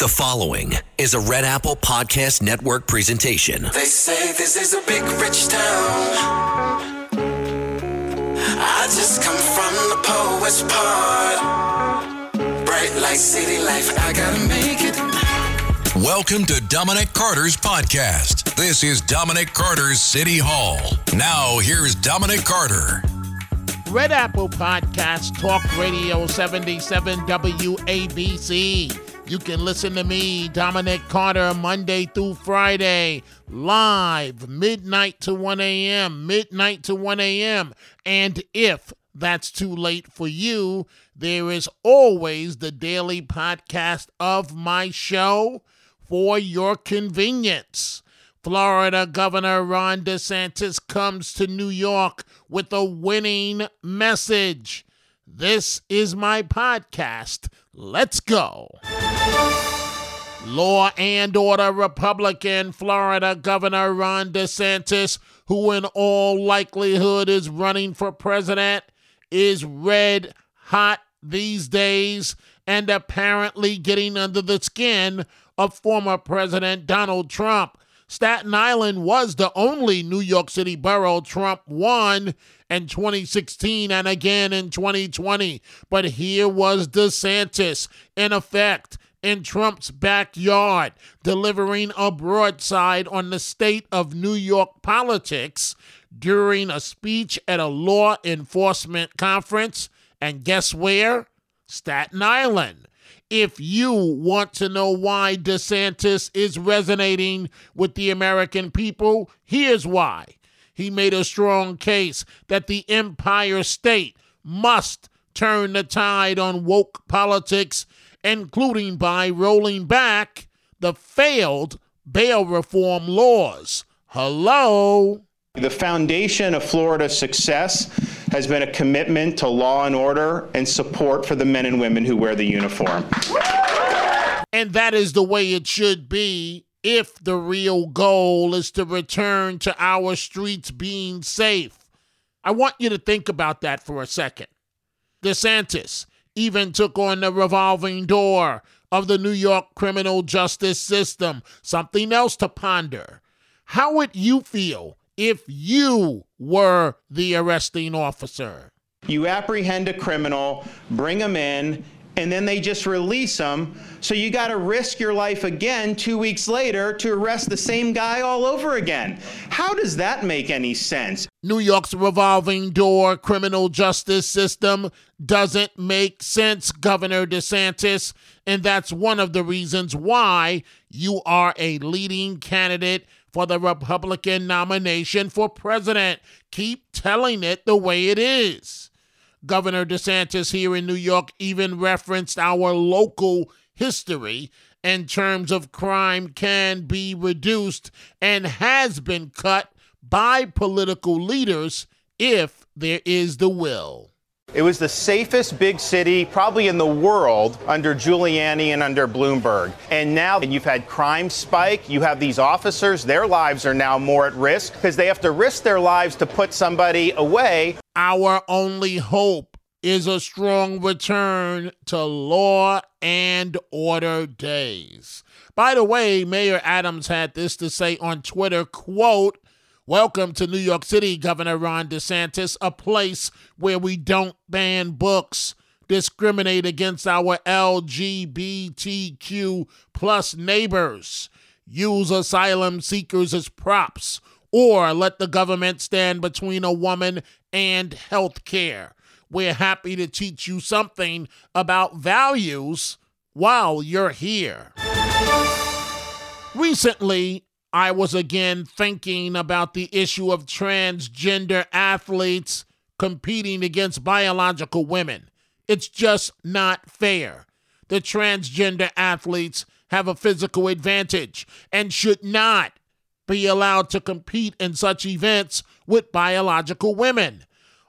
The following is a Red Apple Podcast Network presentation. They say this is a big rich town. I just come from the poet's part. Bright light, city life, I gotta make it. Welcome to Dominic Carter's podcast. This is Dominic Carter's City Hall. Now, here's Dominic Carter. Red Apple Podcast, Talk Radio 77 WABC. You can listen to me, Dominic Carter, Monday through Friday, live, midnight to 1 a.m., midnight to 1 a.m. And if that's too late for you, there is always the daily podcast of my show for your convenience. Florida Governor Ron DeSantis comes to New York with a winning message. This is my podcast. Let's go. Law and Order Republican Florida Governor Ron DeSantis, who in all likelihood is running for president, is red hot these days and apparently getting under the skin of former President Donald Trump. Staten Island was the only New York City borough Trump won in 2016 and again in 2020. But here was DeSantis, in effect, in Trump's backyard, delivering a broadside on the state of New York politics during a speech at a law enforcement conference. And guess where? Staten Island. If you want to know why DeSantis is resonating with the American people, here's why. He made a strong case that the Empire State must turn the tide on woke politics, including by rolling back the failed bail reform laws. Hello? The foundation of Florida's success has been a commitment to law and order and support for the men and women who wear the uniform. And that is the way it should be if the real goal is to return to our streets being safe. I want you to think about that for a second. DeSantis even took on the revolving door of the New York criminal justice system, something else to ponder. How would you feel if you were the arresting officer? You apprehend a criminal, bring him in, and then they just release him. So you got to risk your life again two weeks later to arrest the same guy all over again. How does that make any sense? New York's revolving door criminal justice system doesn't make sense, Governor DeSantis. And that's one of the reasons why you are a leading candidate for the Republican nomination for president. Keep telling it the way it is. Governor DeSantis here in New York even referenced our local history in terms of crime can be reduced and has been cut by political leaders if there is the will. It was the safest big city probably in the world under Giuliani and under Bloomberg. And now you've had crime spike. You have these officers, their lives are now more at risk because they have to risk their lives to put somebody away. Our only hope is a strong return to law and order days. By the way, Mayor Adams had this to say on Twitter, quote, Welcome to New York City, Governor Ron DeSantis, a place where we don't ban books, discriminate against our LGBTQ plus neighbors, use asylum seekers as props, or let the government stand between a woman and health care. We're happy to teach you something about values while you're here. Recently, I was again thinking about the issue of transgender athletes competing against biological women. It's just not fair. The transgender athletes have a physical advantage and should not be allowed to compete in such events with biological women.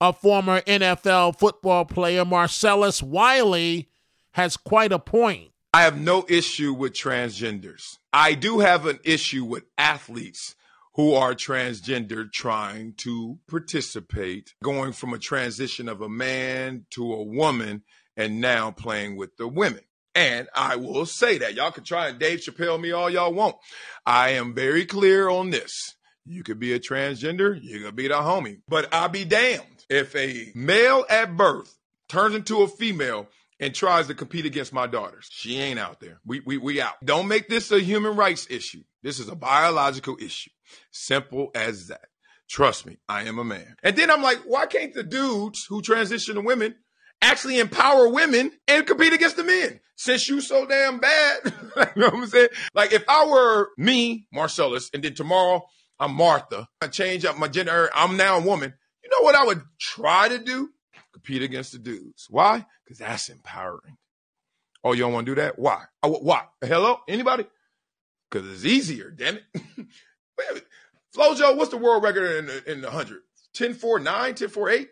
A former NFL football player, Marcellus Wiley, has quite a point. I have no issue with transgenders. I do have an issue with athletes who are transgender trying to participate, going from a transition of a man to a woman and now playing with the women. And I will say that y'all can try and Dave Chappelle me all y'all want. I am very clear on this. You could be a transgender, you could be the homie, but I'll be damned if a male at birth turns into a female and tries to compete against my daughters. She ain't out there. We, we, we out. Don't make this a human rights issue. This is a biological issue. Simple as that. Trust me, I am a man. And then I'm like, why can't the dudes who transition to women actually empower women and compete against the men? Since you so damn bad, you know what I'm saying? Like if I were me, Marcellus, and then tomorrow I'm Martha, I change up my gender, I'm now a woman. You know what I would try to do? Compete against the dudes. Why? Because that's empowering. Oh, you don't want to do that? Why? Oh, why? Hello? Anybody? Because it's easier, damn it. Flojo, what's the world record in the, in the 100? 10 4 9, 10 4 8?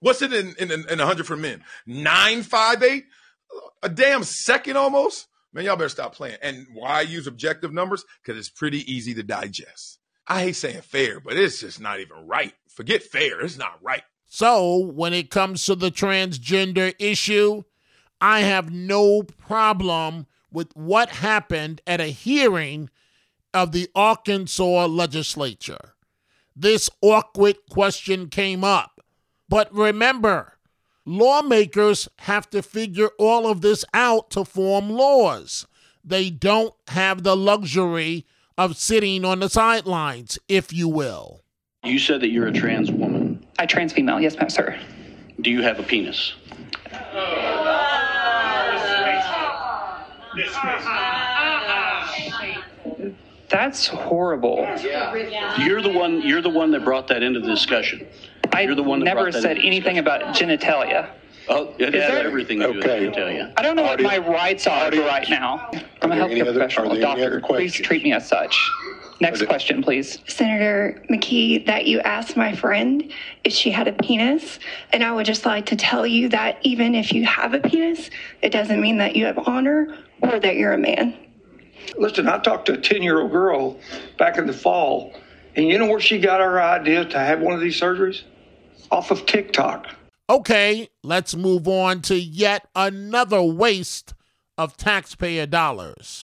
What's it in, in, in 100 for men? 9 5 8? A damn second almost? Man, y'all better stop playing. And why use objective numbers? Because it's pretty easy to digest. I hate saying fair, but it's just not even right. Forget fair. It's not right. So, when it comes to the transgender issue, I have no problem with what happened at a hearing of the Arkansas legislature. This awkward question came up. But remember, lawmakers have to figure all of this out to form laws. They don't have the luxury of sitting on the sidelines, if you will. You said that you're a trans woman. I trans female, yes, ma'am, sir. Do you have a penis? That's horrible. You're the one. You're the one that brought that into the discussion. I You're the one that never brought that said into anything discussion. about genitalia. Oh, it Is had there- everything to do with Okay. genitalia. I don't know what my Audience- rights are audience- right now. I'm a there any healthcare other- professional, are there any other doctor. Please questions? treat me as such. Next there- question, please. Senator McKee, that you asked my friend if she had a penis. And I would just like to tell you that even if you have a penis, it doesn't mean that you have honor or that you're a man. Listen, I talked to a 10 year old girl back in the fall, and you know where she got her idea to have one of these surgeries? Off of TikTok. Okay, let's move on to yet another waste of taxpayer dollars.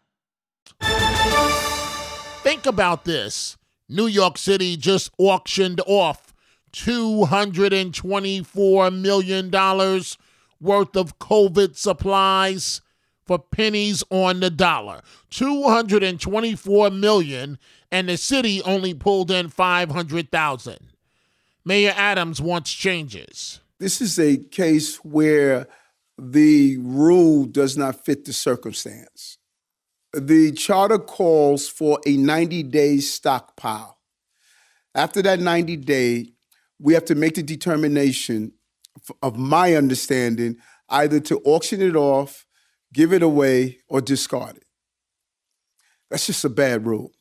Think about this. New York City just auctioned off $224 million worth of COVID supplies for pennies on the dollar. 224 million and the city only pulled in 500,000. Mayor Adams wants changes. This is a case where the rule does not fit the circumstance. The charter calls for a 90 day stockpile. After that 90 day, we have to make the determination, of my understanding, either to auction it off, give it away, or discard it. That's just a bad rule.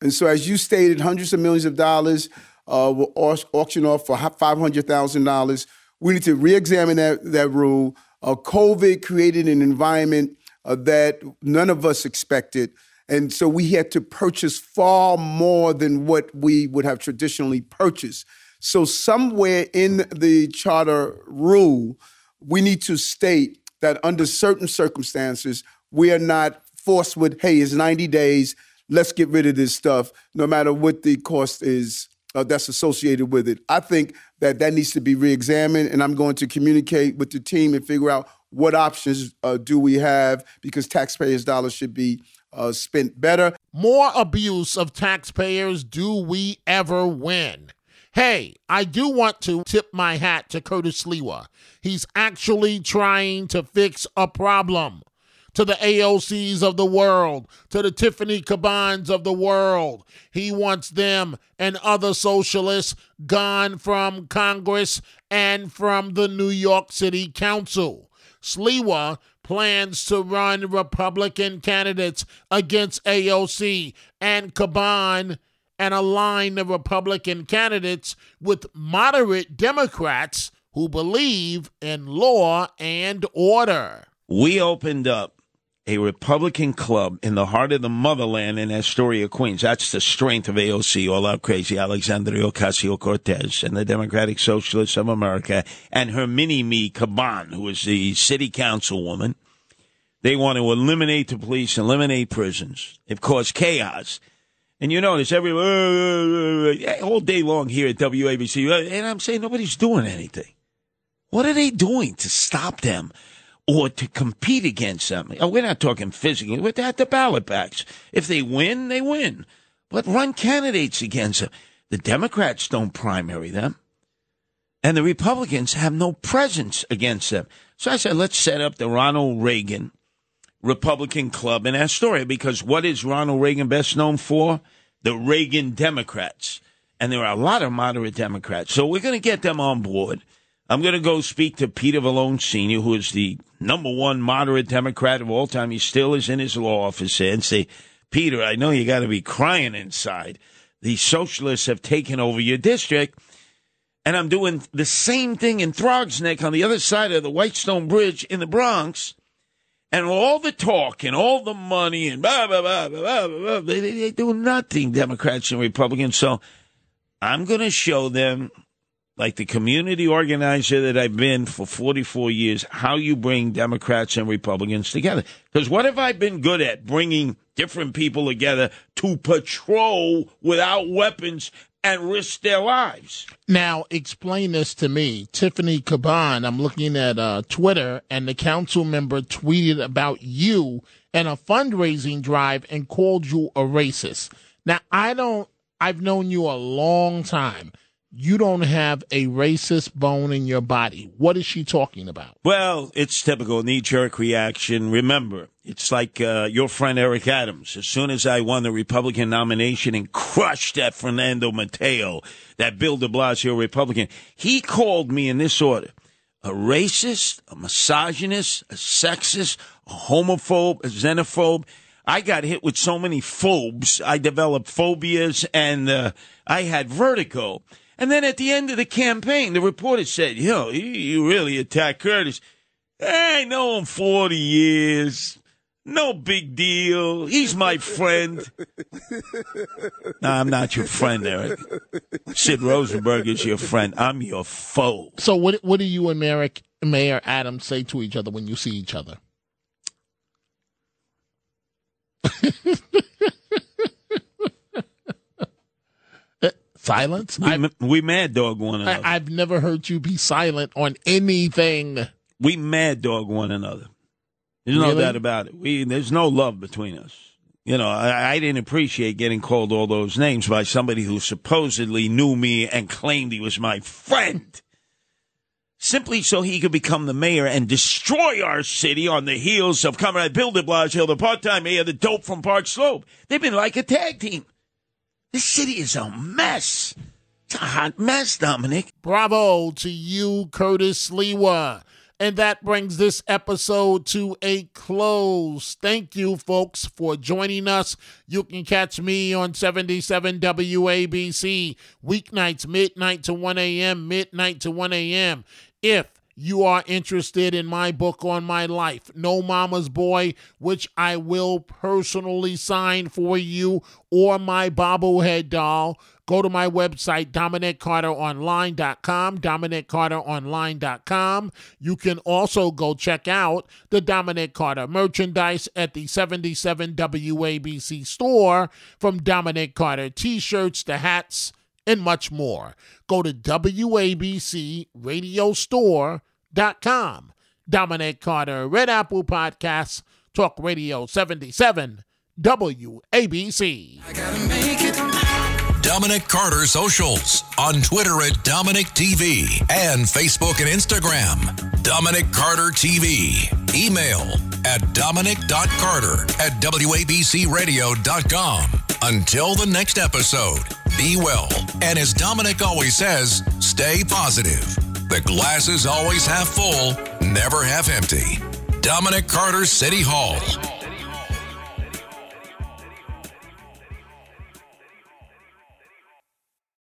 And so, as you stated, hundreds of millions of dollars uh, were au- auctioned off for five hundred thousand dollars. We need to re-examine that that rule. Uh, COVID created an environment uh, that none of us expected, and so we had to purchase far more than what we would have traditionally purchased. So, somewhere in the charter rule, we need to state that under certain circumstances, we are not forced with, hey, it's 90 days, let's get rid of this stuff, no matter what the cost is uh, that's associated with it. I think that that needs to be reexamined, and I'm going to communicate with the team and figure out what options uh, do we have because taxpayers' dollars should be uh, spent better. More abuse of taxpayers. Do we ever win? Hey, I do want to tip my hat to Curtis Sliwa. He's actually trying to fix a problem. To the AOCs of the world, to the Tiffany Cabans of the world. He wants them and other socialists gone from Congress and from the New York City Council. Sliwa plans to run Republican candidates against AOC and Caban and align the Republican candidates with moderate Democrats who believe in law and order. We opened up a Republican club in the heart of the motherland in Astoria, Queens. That's the strength of AOC, all out crazy Alexandria Ocasio Cortez and the Democratic Socialists of America and her mini me Caban, who is the city councilwoman. They want to eliminate the police, eliminate prisons. They've caused chaos. And you notice every uh, uh, uh, all day long here at WABC, and I'm saying nobody's doing anything. What are they doing to stop them or to compete against them? Oh, we're not talking physically. We're at the ballot box. If they win, they win. But run candidates against them. The Democrats don't primary them. And the Republicans have no presence against them. So I said, let's set up the Ronald Reagan Republican Club in Astoria because what is Ronald Reagan best known for? The Reagan Democrats. And there are a lot of moderate Democrats. So we're going to get them on board. I'm going to go speak to Peter Vallone Sr., who is the number one moderate Democrat of all time. He still is in his law office and say, Peter, I know you got to be crying inside. The socialists have taken over your district. And I'm doing the same thing in Throgs Neck on the other side of the Whitestone Bridge in the Bronx. And all the talk and all the money and blah, blah, blah, blah, blah, blah, they, they do nothing, Democrats and Republicans. So I'm going to show them, like the community organizer that I've been for 44 years, how you bring Democrats and Republicans together. Because what have I been good at? Bringing different people together to patrol without weapons and risk their lives. Now, explain this to me. Tiffany Caban, I'm looking at uh, Twitter, and the council member tweeted about you and a fundraising drive and called you a racist. Now, I don't, I've known you a long time. You don't have a racist bone in your body. What is she talking about? Well, it's typical knee jerk reaction. Remember, it's like uh, your friend Eric Adams. As soon as I won the Republican nomination and crushed that Fernando Mateo, that Bill de Blasio Republican, he called me in this order a racist, a misogynist, a sexist, a homophobe, a xenophobe. I got hit with so many phobes. I developed phobias and uh, I had vertigo. And then at the end of the campaign, the reporter said, yo, you, you really attacked Curtis. I know him 40 years. No big deal. He's my friend. no, I'm not your friend, Eric. Sid Rosenberg is your friend. I'm your foe. So, what what do you and Mayor, Mayor Adams say to each other when you see each other? Silence? We, we mad dog one another. I, I've never heard you be silent on anything. We mad dog one another. There's no Really? doubt about it. We there's no love between us. You know, I, I didn't appreciate getting called all those names by somebody who supposedly knew me and claimed he was my friend. Simply so he could become the mayor and destroy our city on the heels of Comrade Bill de Blasio, the part-time mayor, the dope from Park Slope. They've been like a tag team. This city is a mess. It's a hot mess, Dominic. Bravo to you, Curtis Sliwa. And that brings this episode to a close. Thank you, folks, for joining us. You can catch me on 77 WABC, weeknights, midnight to 1 a.m., midnight to 1 a.m. If you are interested in my book on my life, No Mama's Boy, which I will personally sign for you, or my bobblehead doll, go to my website, DominicCarterOnline.com, DominicCarterOnline.com. You can also go check out the Dominic Carter merchandise at the 77 WABC store from Dominic Carter t shirts to hats and much more. Go to WABCRadiostore.com. Dominic Carter, Red Apple Podcasts, Talk Radio 77 WABC. Dominic Carter Socials on Twitter at Dominic TV and Facebook and Instagram. Dominic Carter TV. Email at dominic.carter at WABCRadio.com. Until the next episode, be well. And as Dominic always says, stay positive. The glass is always half full, never half empty. Dominic Carter City Hall.